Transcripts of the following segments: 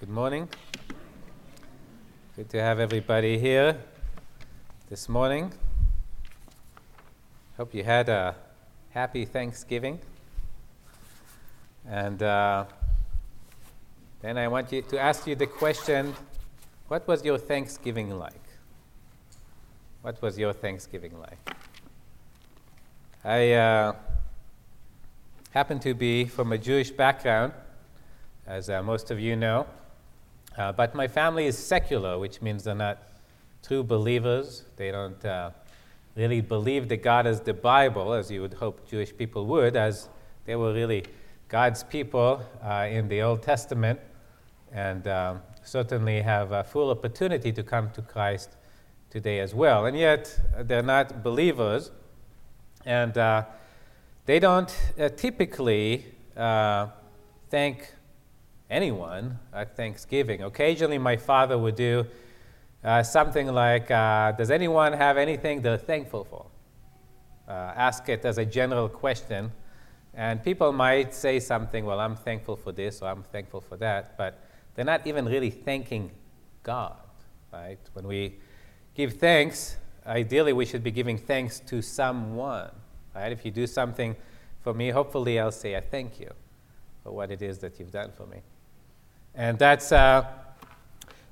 Good morning. Good to have everybody here this morning. Hope you had a happy Thanksgiving. And uh, then I want you to ask you the question what was your Thanksgiving like? What was your Thanksgiving like? I uh, happen to be from a Jewish background, as uh, most of you know. Uh, but my family is secular, which means they're not true believers. They don't uh, really believe that God is the Bible, as you would hope Jewish people would, as they were really God's people uh, in the Old Testament, and um, certainly have a full opportunity to come to Christ today as well. And yet, they're not believers, and uh, they don't uh, typically uh, thank anyone at Thanksgiving. Occasionally, my father would do uh, something like, uh, Does anyone have anything they're thankful for? Uh, ask it as a general question. And people might say something, Well, I'm thankful for this or I'm thankful for that, but they're not even really thanking God, right? When we give thanks, ideally we should be giving thanks to someone, right? If you do something for me, hopefully I'll say a thank you for what it is that you've done for me. And that's, uh,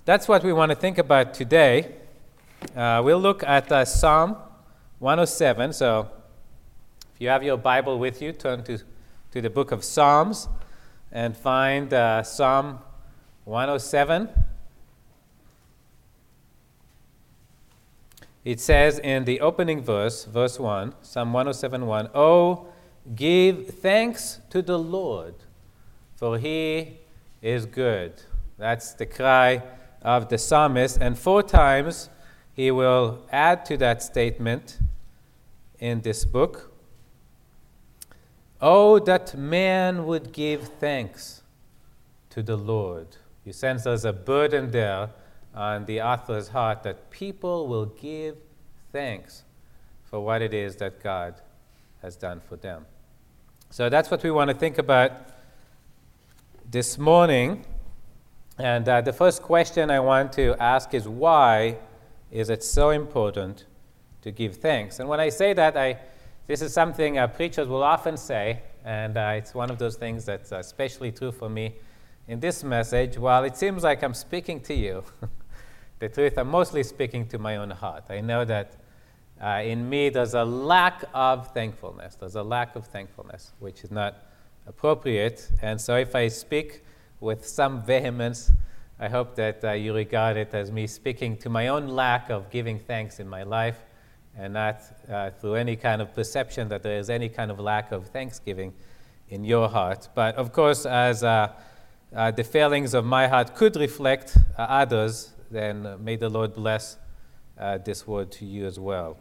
that's what we want to think about today. Uh, we'll look at uh, Psalm 107. So if you have your Bible with you, turn to, to the book of Psalms and find uh, Psalm 107. It says in the opening verse, verse 1, Psalm 107 1, Oh, give thanks to the Lord, for he is good. That's the cry of the psalmist. And four times he will add to that statement in this book. Oh, that man would give thanks to the Lord. You sense there's a burden there on the author's heart that people will give thanks for what it is that God has done for them. So that's what we want to think about this morning. And uh, the first question I want to ask is why is it so important to give thanks? And when I say that, I, this is something uh, preachers will often say, and uh, it's one of those things that's especially true for me in this message. While it seems like I'm speaking to you, the truth, I'm mostly speaking to my own heart. I know that uh, in me there's a lack of thankfulness. There's a lack of thankfulness, which is not appropriate. And so if I speak with some vehemence, I hope that uh, you regard it as me speaking to my own lack of giving thanks in my life and not uh, through any kind of perception that there is any kind of lack of thanksgiving in your heart. But of course, as uh, uh the failings of my heart could reflect uh, others, then may the Lord bless uh, this word to you as well.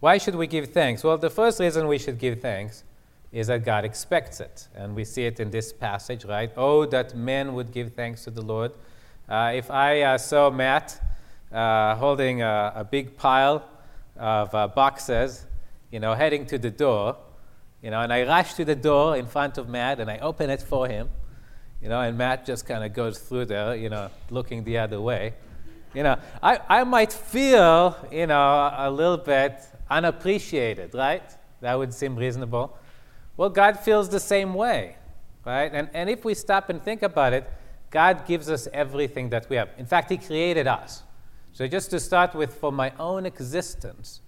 Why should we give thanks? Well, the first reason we should give thanks is that God expects it. And we see it in this passage, right? Oh, that men would give thanks to the Lord. Uh, if I uh, saw Matt uh, holding a, a, big pile of uh, boxes, you know, heading to the door, you know, and I rush to the door in front of Matt and I open it for him, you know, and Matt just kind of goes through there, you know, looking the other way. You know, I, I might feel, you know, a little bit unappreciated, right? That would seem reasonable. Well, God feels the same way, right? And, and if we stop and think about it, God gives us everything that we have. In fact, He created us. So just to start with, for my own existence,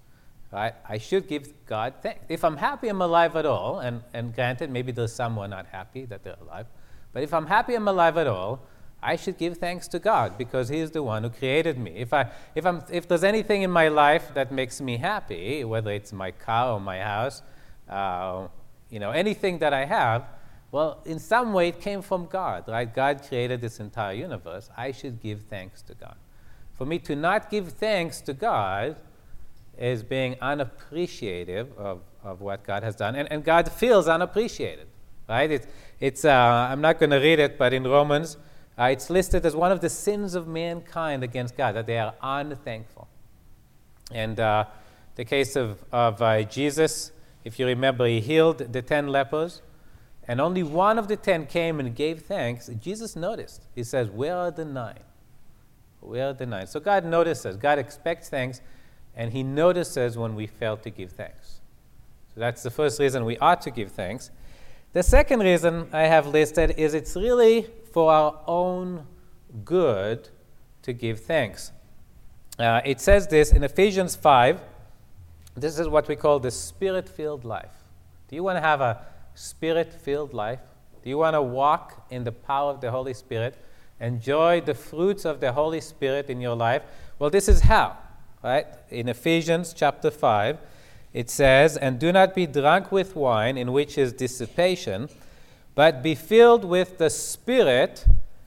right, I should give God thanks. If I'm happy I'm alive at all, and, and granted, maybe there's some who are not happy that they're alive, but if I'm happy I'm alive at all, I should give thanks to God because He is the one who created me. If, I, if, I'm, if there's anything in my life that makes me happy, whether it's my car or my house, uh, you know, anything that I have, well, in some way it came from God, right? God created this entire universe. I should give thanks to God. For me to not give thanks to God is being unappreciative of, of what God has done. And, and God feels unappreciated, right? It, it's, uh, I'm not going to read it, but in Romans, uh, it's listed as one of the sins of mankind against God, that they are unthankful. And uh, the case of, of uh, Jesus, if you remember, he healed the ten lepers. and only one of the ten came and gave thanks, Jesus noticed. He says, Where are the nine? Where are the nine? So God notices. God expects thanks, and He notices when we fail to give thanks. So that's the first reason we ought to give thanks. The second reason I have listed is it's really for our own good to give thanks. Uh, it says this in Ephesians 5. This is what we call the spirit filled life. Do you want to have a spirit filled life? Do you want to walk in the power of the Holy Spirit? Enjoy the fruits of the Holy Spirit in your life? Well, this is how, right? In Ephesians chapter 5, it says, And do not be drunk with wine, in which is dissipation, but be filled with the Spirit,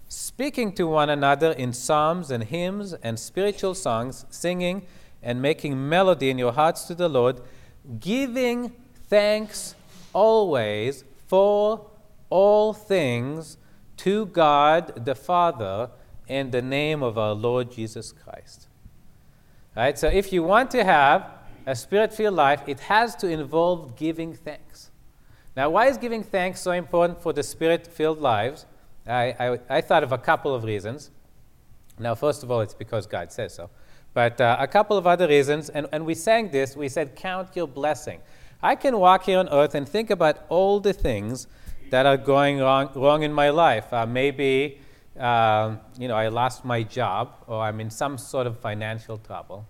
speaking to one another in psalms and hymns and spiritual songs, singing and making melody in your hearts to the Lord, giving thanks always for all things to God the Father in the name of our Lord Jesus Christ. Right? So if you want to have a spirit filled life, it has to involve giving thanks. Now, why is giving thanks so important for the spirit filled lives? I, I, I, thought of a couple of reasons. Now, first of all, it's because God says so. But uh, a couple of other reasons, and, and we sang this, we said, Count your blessing. I can walk here on earth and think about all the things that are going wrong, wrong in my life. Uh, maybe, uh, you know, I lost my job or I'm in some sort of financial trouble.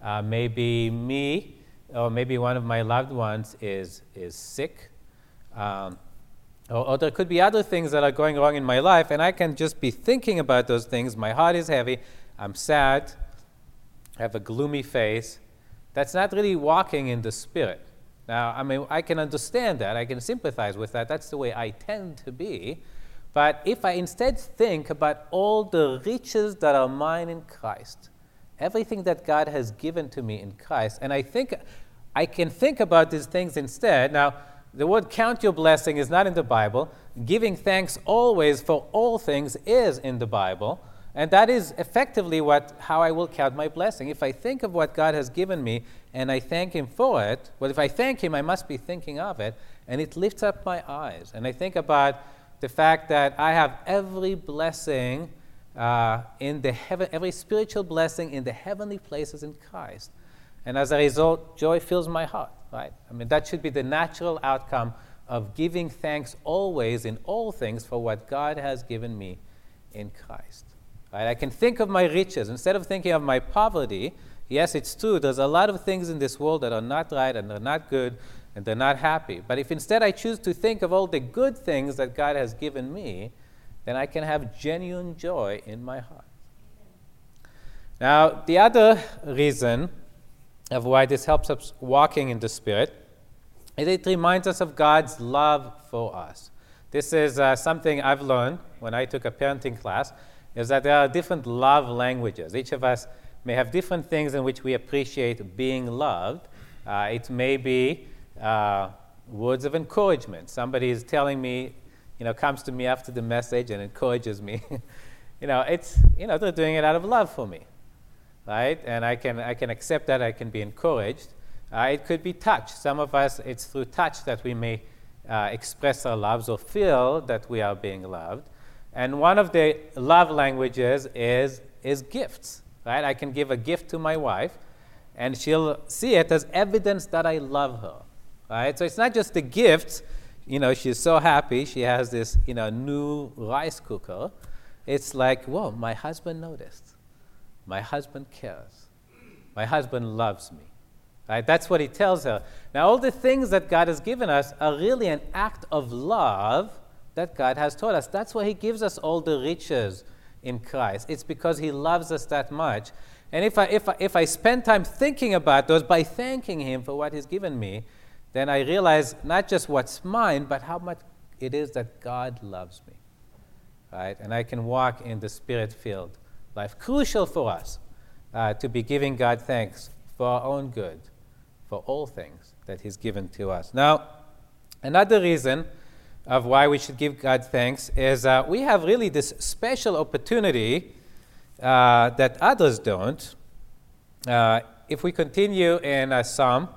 Uh, maybe me or maybe one of my loved ones is, is sick. Um, or, or, there could be other things that are going wrong in my life, and I can just be thinking about those things. My heart is heavy. I'm sad. Have a gloomy face. That's not really walking in the Spirit. Now, I mean, I can understand that. I can sympathize with that. That's the way I tend to be. But if I instead think about all the riches that are mine in Christ, everything that God has given to me in Christ, and I think I can think about these things instead. Now, the word count your blessing is not in the Bible. Giving thanks always for all things is in the Bible. And that is effectively what, how I will count my blessing. If I think of what God has given me and I thank Him for it, well, if I thank Him, I must be thinking of it, and it lifts up my eyes. And I think about the fact that I have every blessing uh, in the heaven, every spiritual blessing in the heavenly places in Christ. And as a result, joy fills my heart, right? I mean, that should be the natural outcome of giving thanks always in all things for what God has given me in Christ. Right? I can think of my riches instead of thinking of my poverty. Yes, it's true. There's a lot of things in this world that are not right and they're not good and they're not happy. But if instead I choose to think of all the good things that God has given me, then I can have genuine joy in my heart. Now, the other reason of why this helps us walking in the Spirit is it reminds us of God's love for us. This is uh, something I've learned when I took a parenting class is that there are different love languages. Each of us may have different things in which we appreciate being loved. Uh, it may be uh, words of encouragement. Somebody is telling me, you know, comes to me after the message and encourages me. you know, it's, you know, they're doing it out of love for me, right? And I can, I can accept that. I can be encouraged. Uh, it could be touch. Some of us, it's through touch that we may uh, express our loves or feel that we are being loved. And one of the love languages is, is gifts, right? I can give a gift to my wife, and she'll see it as evidence that I love her, right? So it's not just the gifts. You know, she's so happy. She has this, you know, new rice cooker. It's like, whoa, my husband noticed. My husband cares. My husband loves me. Right? That's what he tells her. Now, all the things that God has given us are really an act of love that God has taught us. That's why He gives us all the riches in Christ. It's because He loves us that much. And if I, if I, if I spend time thinking about those by thanking Him for what He's given me, then I realize not just what's mine, but how much it is that God loves me. Right? And I can walk in the spirit filled life. Crucial for us uh, to be giving God thanks for our own good, for all things that He's given to us. Now, another reason of why we should give God thanks is uh, we have really this special opportunity uh, that others don't. Uh, if we continue in uh, Psalm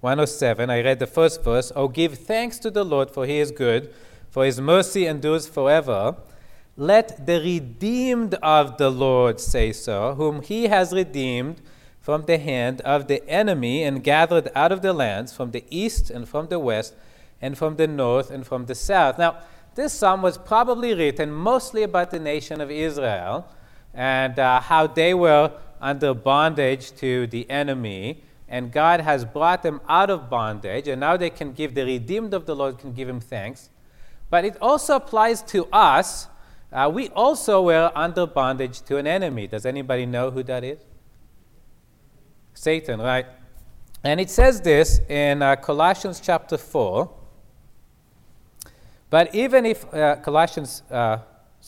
107, I read the first verse Oh, give thanks to the Lord, for he is good, for his mercy endures forever. Let the redeemed of the Lord say so, whom he has redeemed from the hand of the enemy and gathered out of the lands from the east and from the west and from the north and from the south. Now, this psalm was probably written mostly about the nation of Israel and uh, how they were under bondage to the enemy. And God has brought them out of bondage, and now they can give, the redeemed of the Lord can give him thanks. But it also applies to us. Uh, we also were under bondage to an enemy. Does anybody know who that is? Satan, right? And it says this in uh, Colossians chapter 4. But even if uh, Colossians, uh,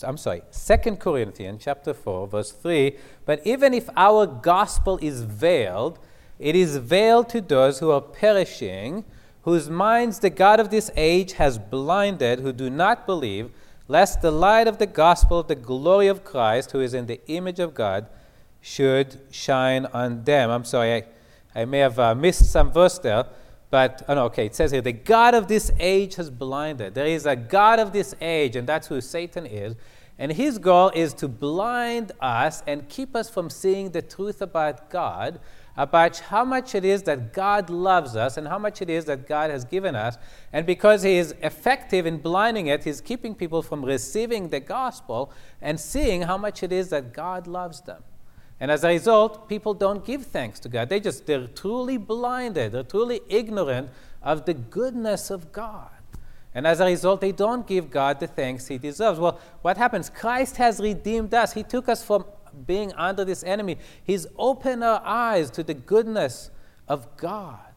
I'm sorry, 2 Corinthians chapter 4, verse 3, but even if our gospel is veiled, it is veiled to those who are perishing, whose minds the God of this age has blinded, who do not believe, lest the light of the gospel of the glory of Christ, who is in the image of God, should shine on them. I'm sorry, I, I may have uh, missed some verse there. But, oh no, okay, it says here, the God of this age has blinded. There is a God of this age, and that's who Satan is. And his goal is to blind us and keep us from seeing the truth about God, about how much it is that God loves us and how much it is that God has given us. And because he is effective in blinding it, he's keeping people from receiving the gospel and seeing how much it is that God loves them. And as a result, people don't give thanks to God. They just, they're truly blinded, they're truly ignorant of the goodness of God. And as a result, they don't give God the thanks he deserves. Well, what happens? Christ has redeemed us. He took us from being under this enemy. He's opened our eyes to the goodness of God.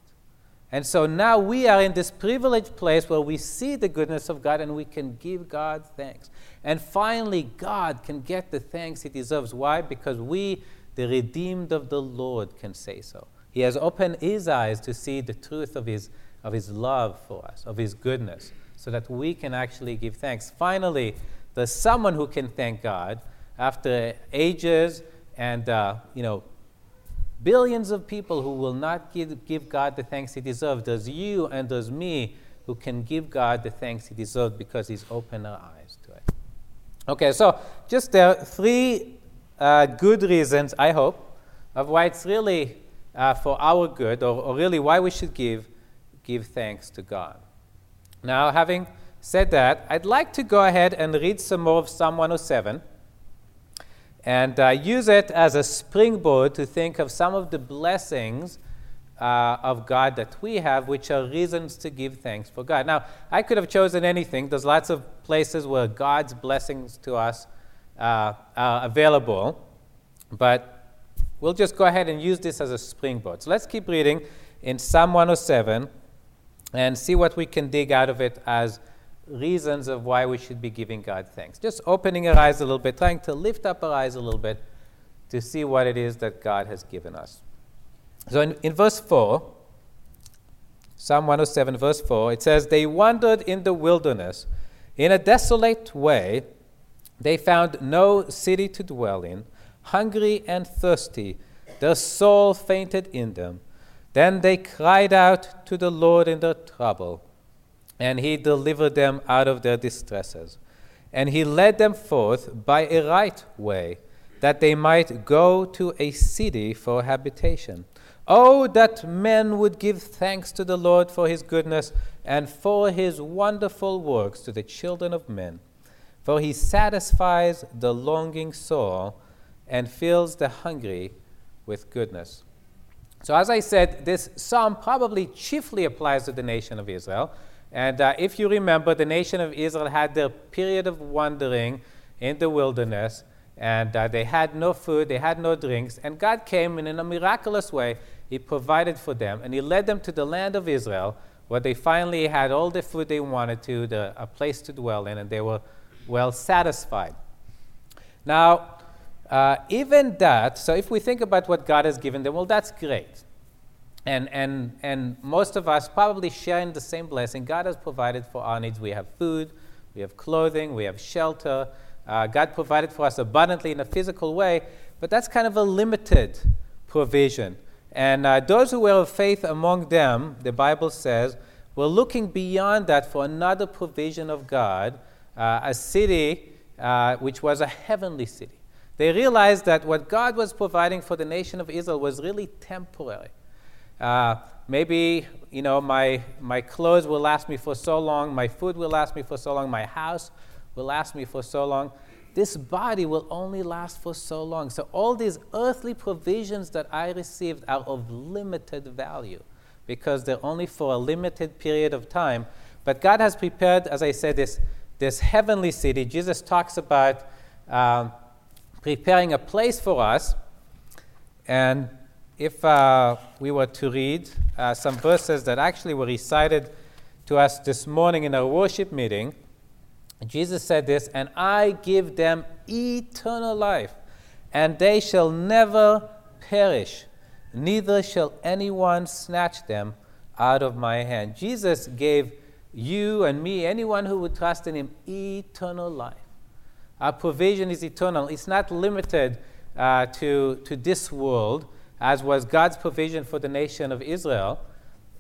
And so now we are in this privileged place where we see the goodness of God and we can give God thanks. And finally, God can get the thanks he deserves. Why? Because we, the redeemed of the Lord, can say so. He has opened his eyes to see the truth of his, of his love for us, of his goodness, so that we can actually give thanks. Finally, there's someone who can thank God after ages and, uh, you know, billions of people who will not give, give God the thanks he deserves. There's you and there's me who can give God the thanks he deserves because he's opened our eyes to it. Okay, so just there are three uh, good reasons, I hope, of why it's really uh, for our good, or, or, really why we should give, give thanks to God. Now, having said that, I'd like to go ahead and read some more of Psalm 107 and uh, use it as a springboard to think of some of the blessings uh, of God that we have, which are reasons to give thanks for God. Now, I could have chosen anything. There's lots of places where God's blessings to us uh, are available, but we'll just go ahead and use this as a springboard. So let's keep reading in Psalm 107 and see what we can dig out of it as reasons of why we should be giving God thanks. Just opening our eyes a little bit, trying to lift up our eyes a little bit to see what it is that God has given us. So in, in verse 4, Psalm 107, verse 4, it says, They wandered in the wilderness in a desolate way. They found no city to dwell in. Hungry and thirsty, their soul fainted in them. Then they cried out to the Lord in their trouble, and he delivered them out of their distresses. And he led them forth by a right way, that they might go to a city for habitation. Oh, that men would give thanks to the Lord for his goodness and for his wonderful works to the children of men. For he satisfies the longing soul and fills the hungry with goodness. So, as I said, this psalm probably chiefly applies to the nation of Israel. And uh, if you remember, the nation of Israel had their period of wandering in the wilderness and uh, they had no food, they had no drinks, and God came and in a miraculous way, He provided for them, and He led them to the land of Israel, where they finally had all the food they wanted to, the, a place to dwell in, and they were well satisfied. Now, uh, even that, so if we think about what God has given them, well, that's great. And, and, and most of us probably share in the same blessing. God has provided for our needs. We have food, we have clothing, we have shelter, uh, God provided for us abundantly in a physical way, but that's kind of a limited provision. And uh, those who were of faith among them, the Bible says, were looking beyond that for another provision of God, uh, a city uh, which was a heavenly city. They realized that what God was providing for the nation of Israel was really temporary. Uh, maybe, you know, my, my clothes will last me for so long, my food will last me for so long, my house will last me for so long. This body will only last for so long. So, all these earthly provisions that I received are of limited value because they're only for a limited period of time. But God has prepared, as I said, this, this heavenly city. Jesus talks about um, preparing a place for us. And if uh, we were to read uh, some verses that actually were recited to us this morning in our worship meeting, Jesus said this, and I give them eternal life, and they shall never perish, neither shall anyone snatch them out of my hand. Jesus gave you and me, anyone who would trust in him, eternal life. Our provision is eternal. It's not limited uh, to, to this world, as was God's provision for the nation of Israel.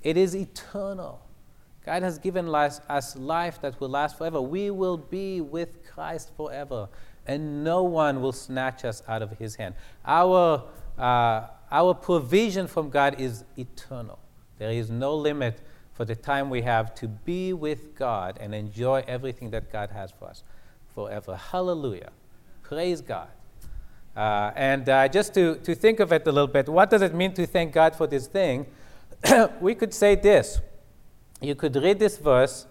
It is eternal. God has given us, life that will last forever. We will be with Christ forever, and no one will snatch us out of his hand. Our, uh, our provision from God is eternal. There is no limit for the time we have to be with God and enjoy everything that God has for us forever. Hallelujah. Praise God. Uh, and uh, just to, to think of it a little bit, what does it mean to thank God for this thing? we could say this. You could read this verse,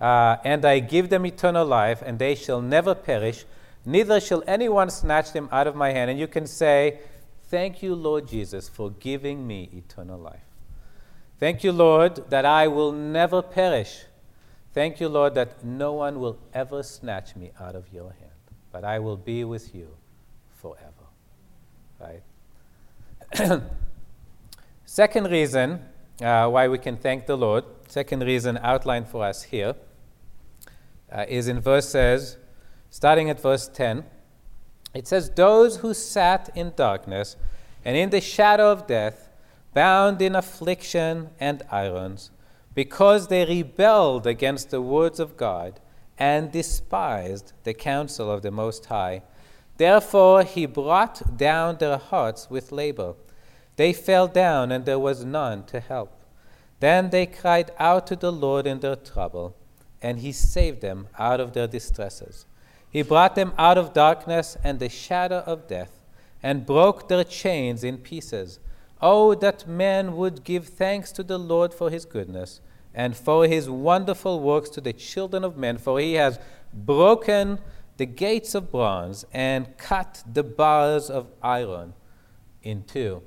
uh, and I give them eternal life, and they shall never perish, neither shall anyone snatch them out of my hand. And you can say, Thank you, Lord Jesus, for giving me eternal life. Thank you, Lord, that I will never perish. Thank you, Lord, that no one will ever snatch me out of your hand, but I will be with you forever. Right? Second reason uh, why we can thank the Lord, second reason outlined for us here, uh, is in verses, starting at verse 10. It says, Those who sat in darkness and in the shadow of death, bound in affliction and irons, because they rebelled against the words of God and despised the counsel of the Most High. Therefore he brought down their hearts with labor. They fell down, and there was none to help. Then they cried out to the Lord in their trouble, and he saved them out of their distresses. He brought them out of darkness and the shadow of death, and broke their chains in pieces. Oh, that men would give thanks to the Lord for his goodness and for his wonderful works to the children of men, for he has broken the gates of bronze and cut the bars of iron in two.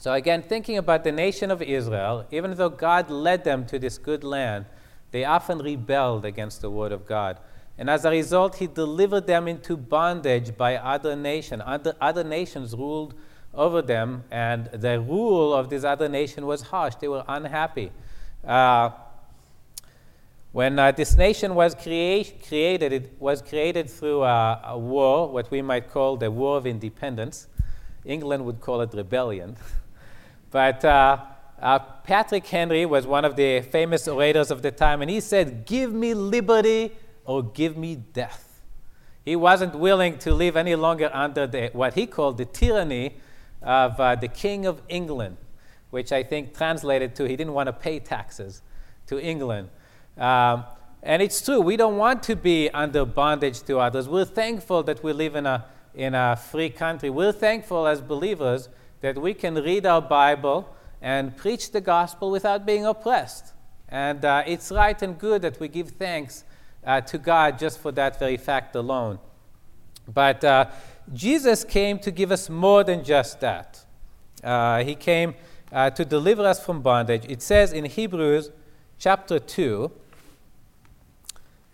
So, again, thinking about the nation of Israel, even though God led them to this good land, they often rebelled against the word of God. And as a result, he delivered them into bondage by other nations. Other, other nations ruled over them, and the rule of this other nation was harsh. They were unhappy. Uh, when uh, this nation was crea- created, it was created through a, a, war, what we might call the War of Independence. England would call it rebellion. but uh, uh, Patrick Henry was one of the famous orators of the time, and he said, Give me liberty or give me death. He wasn't willing to live any longer under the, what he called the tyranny of uh, the King of England, which I think translated to he didn't want to pay taxes to England. Um, and it's true, we don't want to be under bondage to others. We're thankful that we live in a, in a free country. We're thankful as believers that we can read our Bible and preach the gospel without being oppressed. And uh, it's right and good that we give thanks uh, to God just for that very fact alone. But uh, Jesus came to give us more than just that. Uh, he came uh, to deliver us from bondage. It says in Hebrews chapter 2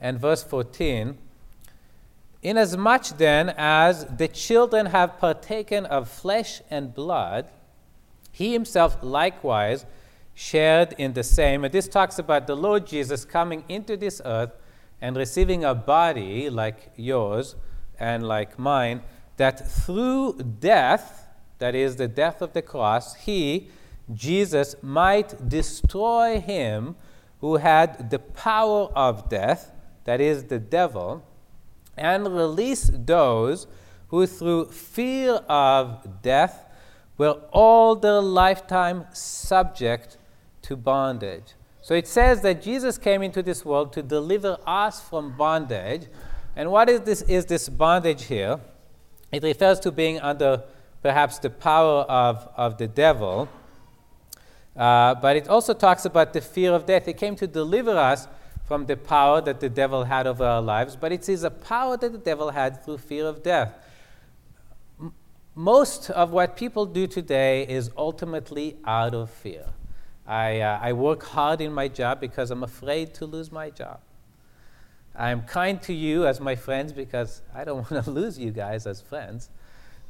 and verse 14 Inasmuch then as the children have partaken of flesh and blood, he himself likewise shared in the same. And this talks about the Lord Jesus coming into this earth and receiving a body like yours and like mine that through death, that is, the death of the cross, he, Jesus, might destroy him who had the power of death, that is, the devil, and release those who, through fear of death, were all their lifetime subject to bondage. So it says that Jesus came into this world to deliver us from bondage. And what is this, is this bondage here? It refers to being under perhaps the power of, of the devil. Uh, but it also talks about the fear of death. He came to deliver us from the power that the devil had over our lives, but it is a power that the devil had through fear of death. M- most of what people do today is ultimately out of fear. I, uh, I work hard in my job because I'm afraid to lose my job. I'm kind to you as my friends because I don't want to lose you guys as friends.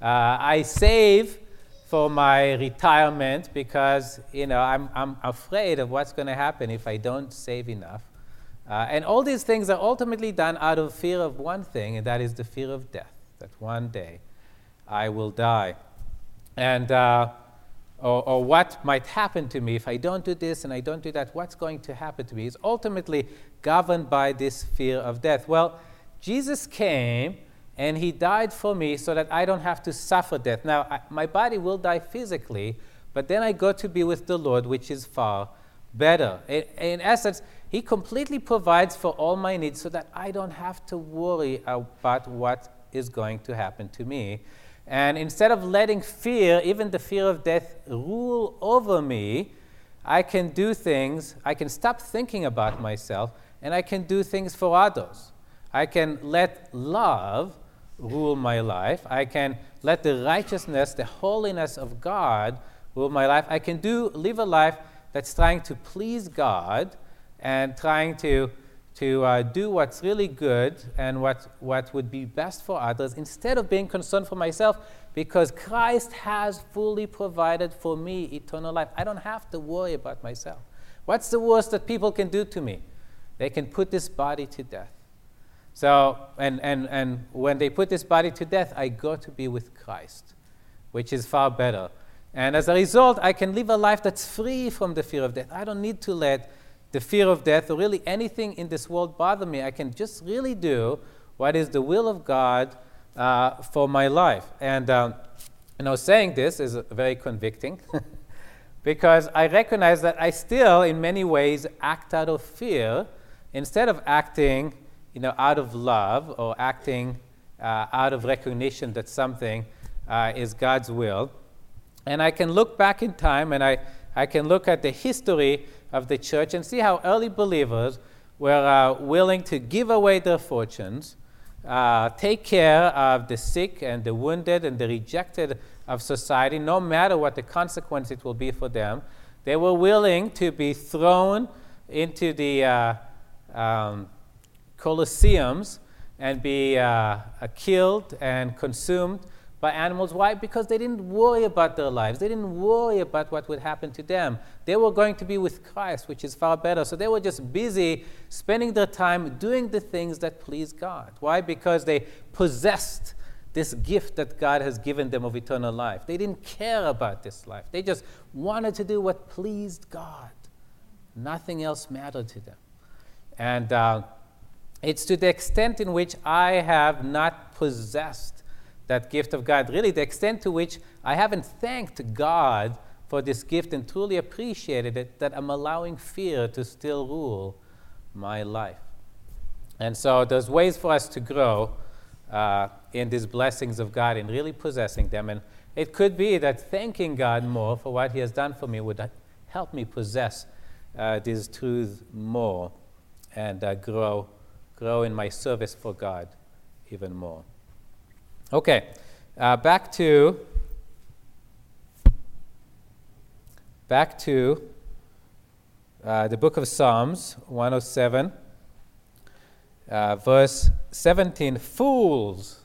Uh, I save for my retirement because you know I'm, I'm afraid of what's going to happen if I don't save enough. Uh, and all these things are ultimately done out of fear of one thing, and that is the fear of death. That one day I will die, and uh, or, or what might happen to me if I don't do this and I don't do that. What's going to happen to me is ultimately governed by this fear of death. Well, Jesus came and he died for me so that I don't have to suffer death. Now, I, my body will die physically, but then I go to be with the Lord, which is far better. In, in essence, he completely provides for all my needs so that I don't have to worry about what is going to happen to me. And instead of letting fear, even the fear of death, rule over me, I can do things, I can stop thinking about myself, and I can do things for others. I can let love rule my life. I can let the righteousness, the holiness of God rule my life. I can do live a life that's trying to please God and trying to to uh, do what's really good and what, what would be best for others instead of being concerned for myself because Christ has fully provided for me eternal life. I don't have to worry about myself. What's the worst that people can do to me? They can put this body to death. So, and, and, and when they put this body to death, I go to be with Christ, which is far better. And as a result, I can live a life that's free from the fear of death. I don't need to let the fear of death or really anything in this world bother me. I can just really do what is the will of God uh, for my life. And um, you know, saying this is very convicting because I recognize that I still, in many ways, act out of fear instead of acting you know, out of love or acting uh, out of recognition that something uh, is God's will. And I can look back in time and I, I can look at the history of the church and see how early believers were uh, willing to give away their fortunes, uh, take care of the sick and the wounded and the rejected of society, no matter what the consequence it will be for them. They were willing to be thrown into the uh, um, colosseums and be uh, killed and consumed by animals. Why? Because they didn't worry about their lives. They didn't worry about what would happen to them. They were going to be with Christ, which is far better. So they were just busy spending their time doing the things that please God. Why? Because they possessed this gift that God has given them of eternal life. They didn't care about this life. They just wanted to do what pleased God. Nothing else mattered to them. And uh, it's to the extent in which I have not possessed that gift of God, really, the extent to which I haven't thanked God for this gift and truly appreciated it, that I'm allowing fear to still rule my life. And so there's ways for us to grow uh, in these blessings of God and really possessing them. And it could be that thanking God more for what He has done for me would help me possess uh, these truths more and uh, grow grow in my service for God even more. Okay, uh, back to back to uh, the book of Psalms 107, uh, verse 17. Fools,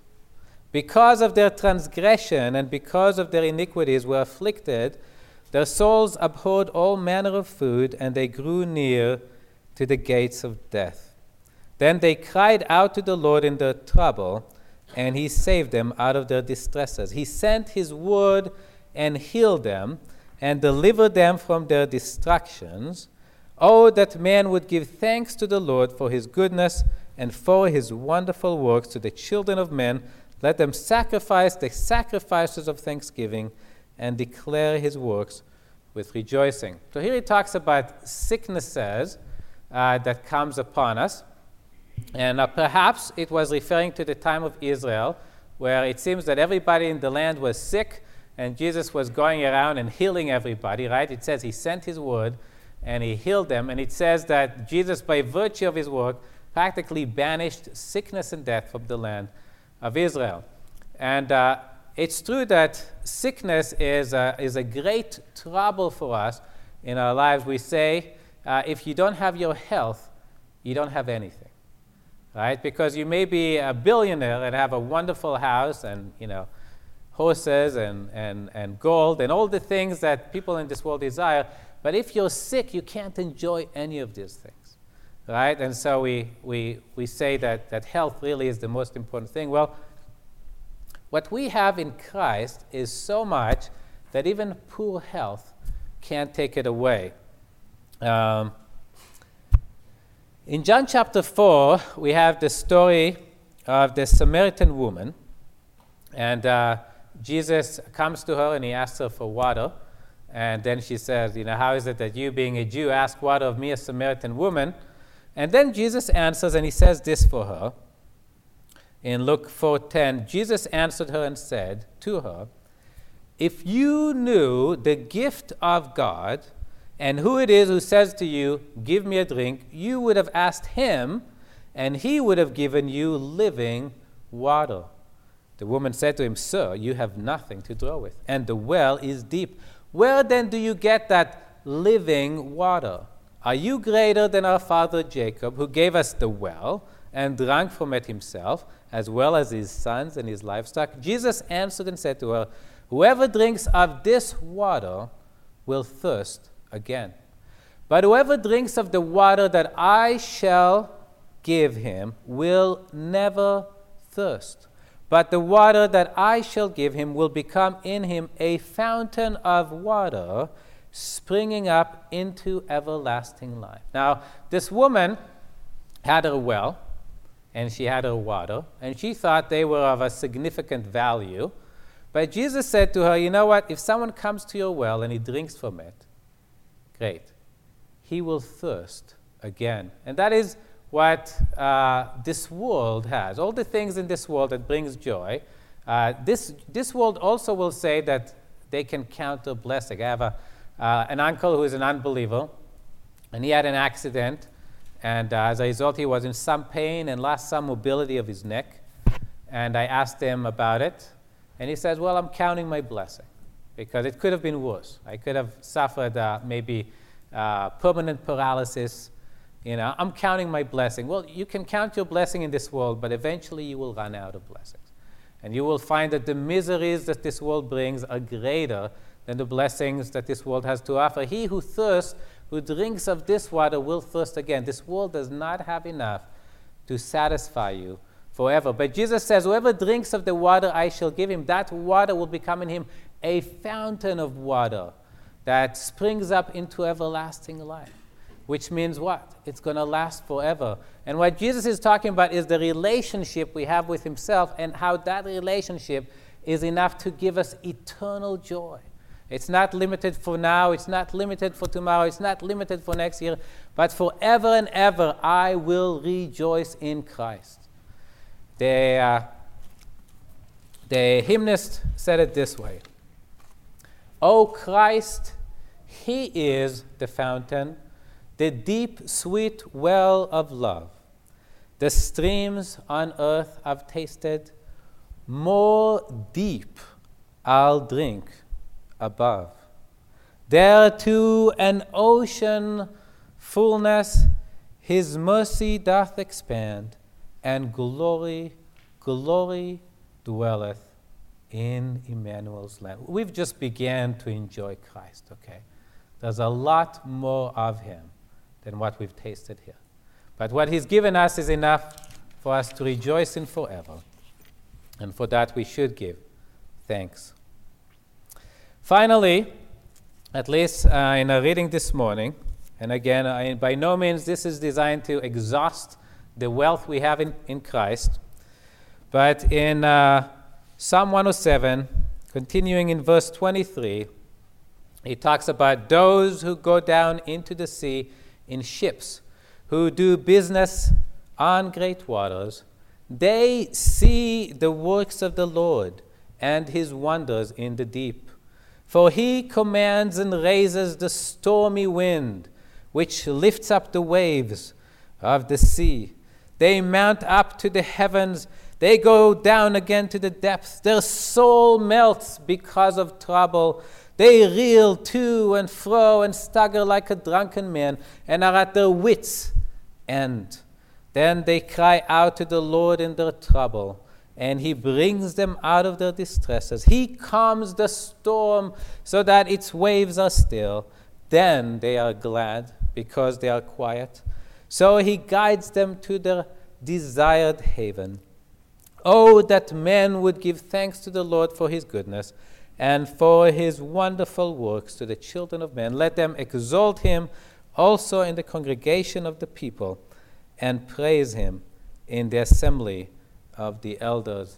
because of their transgression and because of their iniquities, were afflicted. Their souls abhorred all manner of food, and they grew near to the gates of death. Then they cried out to the Lord in their trouble, and he saved them out of their distresses. He sent his word and healed them and delivered them from their distractions. Oh, that man would give thanks to the Lord for his goodness and for his wonderful works to the children of men. Let them sacrifice the sacrifices of thanksgiving and declare his works with rejoicing. So here he talks about sicknesses uh, that comes upon us. And uh, perhaps it was referring to the time of Israel, where it seems that everybody in the land was sick, and Jesus was going around and healing everybody, right? It says he sent his word and he healed them. And it says that Jesus, by virtue of his work, practically banished sickness and death from the land of Israel. And uh, it's true that sickness is a, is a great trouble for us in our lives. We say, uh, if you don't have your health, you don't have anything, right? Because you may be a billionaire and have a wonderful house and, you know, horses and, and, and gold and all the things that people in this world desire. But if you're sick, you can't enjoy any of these things, right? And so we, we, we say that, that health really is the most important thing. Well, what we have in Christ is so much that even poor health can't take it away. Um, in John chapter 4, we have the story of the Samaritan woman. And uh, Jesus comes to her and he asks her for water. And then she says, You know, how is it that you, being a Jew, ask water of me, a Samaritan woman? And then Jesus answers and he says this for her in Luke 4:10, Jesus answered her and said to her, "If you knew the gift of God and who it is who says to you, "Give me a drink," you would have asked him, and he would have given you living water." The woman said to him, "Sir, you have nothing to draw with, and the well is deep. Where then do you get that living water? Are you greater than our father Jacob, who gave us the well and drank from it himself?" as well as his sons and his livestock? Jesus answered and said to her, Whoever drinks of this water will thirst again. But whoever drinks of the water that I shall give him will never thirst. But the water that I shall give him will become in him a fountain of water springing up into everlasting life. Now, this woman had a well and she had her water, and she thought they were of a significant value. But Jesus said to her, You know what? If someone comes to your well and he drinks from it, great. He will thirst again. And that is what uh, this world has. All the things in this world that brings joy. Uh, this, this world also will say that they can count counter blessing. I have a, uh, an uncle who is an unbeliever, and he had an accident and uh, as a result, he was in some pain and lost some mobility of his neck. And I asked him about it. And he says, Well, I'm counting my blessing because it could have been worse. I could have suffered uh, maybe uh, permanent paralysis. You know, I'm counting my blessing. Well, you can count your blessing in this world, but eventually you will run out of blessings. And you will find that the miseries that this world brings are greater than the blessings that this world has to offer. He who thirsts who drinks of this water will thirst again. This world does not have enough to satisfy you forever. But Jesus says, Whoever drinks of the water I shall give him, that water will become in him a fountain of water that springs up into everlasting life. Which means what? It's going to last forever. And what Jesus is talking about is the relationship we have with Himself and how that relationship is enough to give us eternal joy. It's not limited for now, it's not limited for tomorrow, it's not limited for next year, but forever and ever I will rejoice in Christ. The, uh, the hymnist said it this way O Christ, He is the fountain, the deep, sweet well of love. The streams on earth I've tasted, more deep I'll drink above. There to an ocean fullness his mercy doth expand, and glory, glory dwelleth in Emmanuel's land. We've just began to enjoy Christ, okay? There's a lot more of him than what we've tasted here. But what he's given us is enough for us to rejoice in forever. And for that we should give thanks. Finally, at least uh, in our reading this morning, And again, I, by no means this is designed to exhaust the wealth we have in, in Christ. But in uh, Psalm 107, continuing in verse 23, he talks about those who go down into the sea in ships, who do business on great waters. They see the works of the Lord and his wonders in the deep. For he commands and raises the stormy wind, which lifts up the waves of the sea. They mount up to the heavens, they go down again to the depths. Their soul melts because of trouble. They reel to and fro and stagger like a drunken man and are at their wits' end. Then they cry out to the Lord in their trouble, and He brings them out of their distresses. He calms the storm so that its waves are still. Then they are glad because they are quiet. So He guides them to their desired haven. Oh, that men would give thanks to the Lord for His goodness and for his wonderful works to the children of men. Let them exalt him also in the congregation of the people and praise him in the assembly of the elders.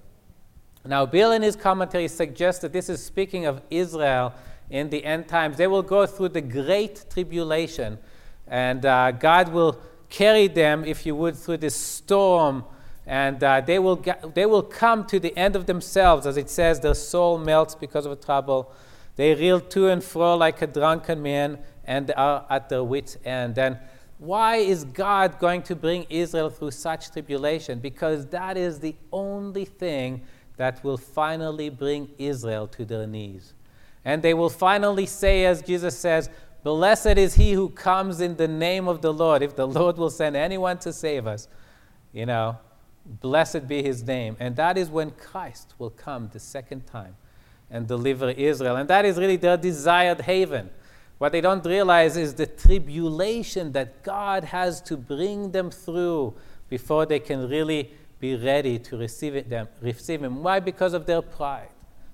Now, Gill in his commentary suggests that this is speaking of Israel in the end times. They will go through the great tribulation, and uh, God will carry them, if you would, through this storm and uh, they, will get, they will come to the end of themselves, as it says, their soul melts because of trouble. They reel to and fro like a drunken man and are at their wits' end. And why is God going to bring Israel through such tribulation? Because that is the only thing that will finally bring Israel to their knees. And they will finally say, as Jesus says, Blessed is he who comes in the name of the Lord. If the Lord will send anyone to save us, you know, Blessed be his name. And that is when Christ will come the second time and deliver Israel. And that is really their desired haven. What they don't realize is the tribulation that God has to bring them through before they can really be ready to receive, it, them, receive Him. Why? Because of their pride.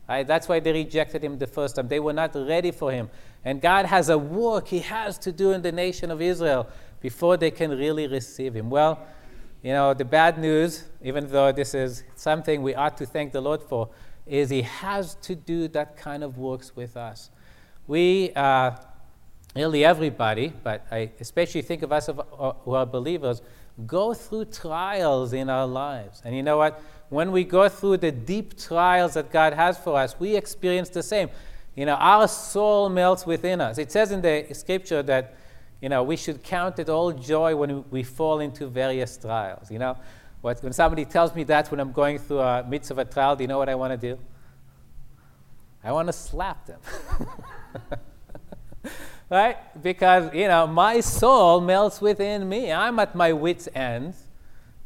Right? That's why they rejected Him the first time. They were not ready for Him. And God has a work He has to do in the nation of Israel before they can really receive Him. Well, you know, the bad news, even though this is something we ought to thank the Lord for, is He has to do that kind of works with us. We, uh, nearly everybody, but I especially think of us uh, who are believers, go through trials in our lives. And you know what? When we go through the deep trials that God has for us, we experience the same. You know, our soul melts within us. It says in the scripture that you know, we should count it all joy when we fall into various trials. You know, what, when somebody tells me that when I'm going through a midst of a trial, do you know what I want to do? I want to slap them. right? Because, you know, my soul melts within me. I'm at my wits' end,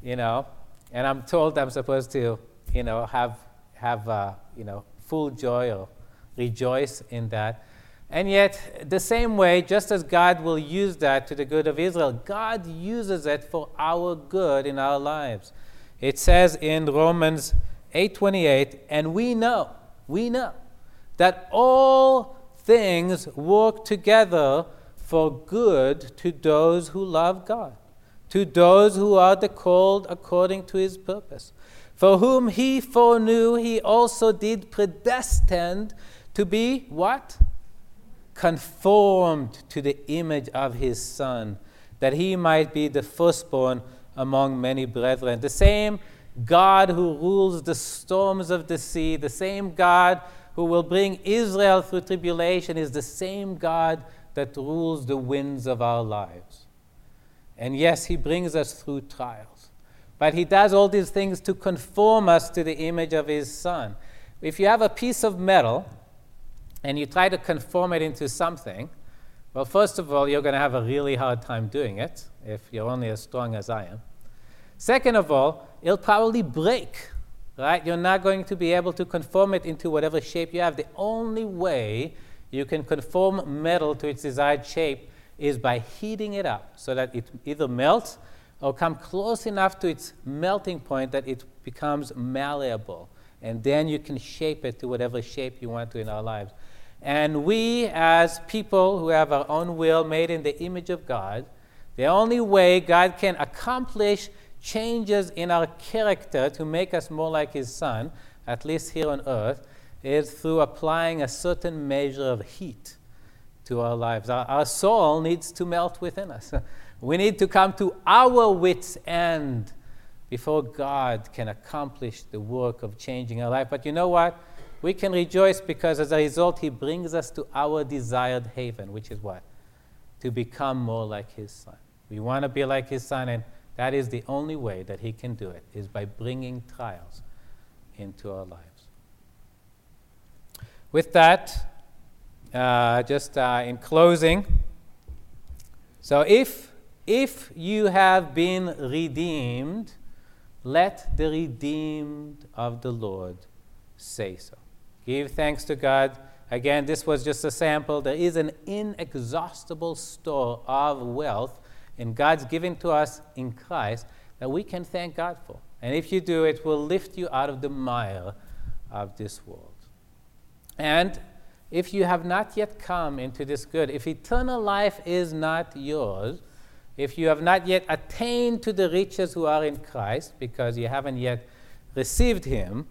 you know, and I'm told I'm supposed to, you know, have, have uh, you know, full joy or rejoice in that. And yet, the same way, just as God will use that to the good of Israel, God uses it for our good in our lives. It says in Romans 8:28, and we know, we know that all things work together for good to those who love God, to those who are the called according to his purpose. For whom he foreknew, he also did predestined to be what? Conformed to the image of his Son, that he might be the firstborn among many brethren. The same God who rules the storms of the sea, the same God who will bring Israel through tribulation, is the same God that rules the winds of our lives. And yes, he brings us through trials. But he does all these things to conform us to the image of his Son. If you have a piece of metal, and you try to conform it into something, well, first of all, you're going to have a really hard time doing it if you're only as strong as I am. Second of all, it'll probably break, right? You're not going to be able to conform it into whatever shape you have. The only way you can conform metal to its desired shape is by heating it up so that it either melts or come close enough to its melting point that it becomes malleable. And then you can shape it to whatever shape you want to in our lives. And we, as people who have our own will made in the image of God, the only way God can accomplish changes in our character to make us more like His Son, at least here on earth, is through applying a certain measure of heat to our lives. Our, our soul needs to melt within us. we need to come to our wits' end before God can accomplish the work of changing our life. But you know what? We can rejoice because as a result, He brings us to our desired haven, which is what? To become more like His Son. We want to be like His Son, and that is the only way that He can do it, is by bringing trials into our lives. With that, uh, just uh, in closing, so if if you have been redeemed, let the redeemed of the Lord say so. Give thanks to God. Again, this was just a sample. There is an inexhaustible store of wealth in God's giving to us in Christ that we can thank God for. And if you do, it will lift you out of the mire of this world. And if you have not yet come into this good, if eternal life is not yours, if you have not yet attained to the riches who are in Christ, because you haven't yet received Him,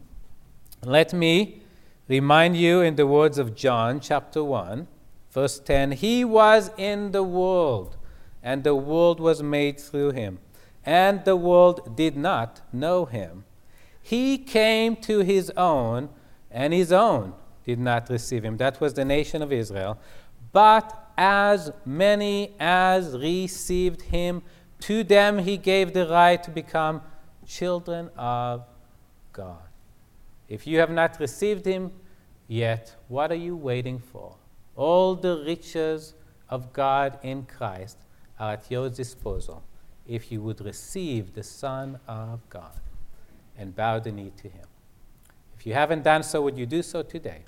let me remind you in the words of John chapter 1, verse 10 He was in the world, and the world was made through Him, and the world did not know Him. He came to His own, and His own did not receive Him. That was the nation of Israel. But as many as received him, to them he gave the right to become children of God. If you have not received him yet, what are you waiting for? All the riches of God in Christ are at your disposal if you would receive the Son of God and bow the knee to him. If you haven't done so, would you do so today?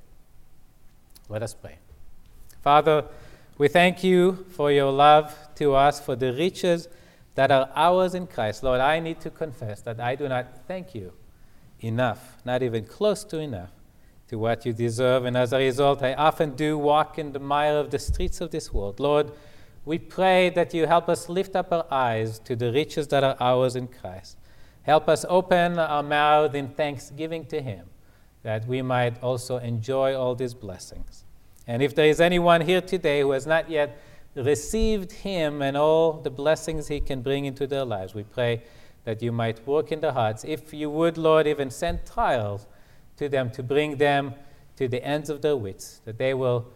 Let us pray. Father, we thank you for your love to us, for the riches that are ours in Christ. Lord, I need to confess that I do not thank you enough, not even close to enough, to what you deserve. And as a result, I often do walk in the mire of the streets of this world. Lord, we pray that you help us lift up our eyes to the riches that are ours in Christ. Help us open our mouth in thanksgiving to Him, that we might also enjoy all these blessings. And if there is anyone here today who has not yet received Him and all the blessings He can bring into their lives, we pray that you might work in their hearts. If you would, Lord, even send trials to them to bring them to the ends of their wits, that they will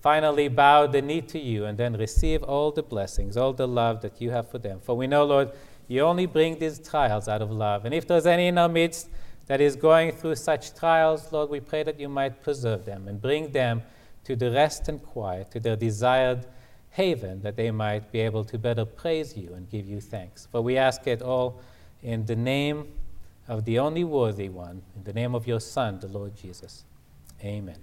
finally bow the knee to you and then receive all the blessings, all the love that you have for them. For we know, Lord, you only bring these trials out of love. And if there's any in our midst that is going through such trials, Lord, we pray that you might preserve them and bring them to the rest and quiet, to their desired haven, that they might be able to better praise you and give you thanks. For we ask it all in the name of the only worthy one, in the name of your Son, the Lord Jesus. Amen.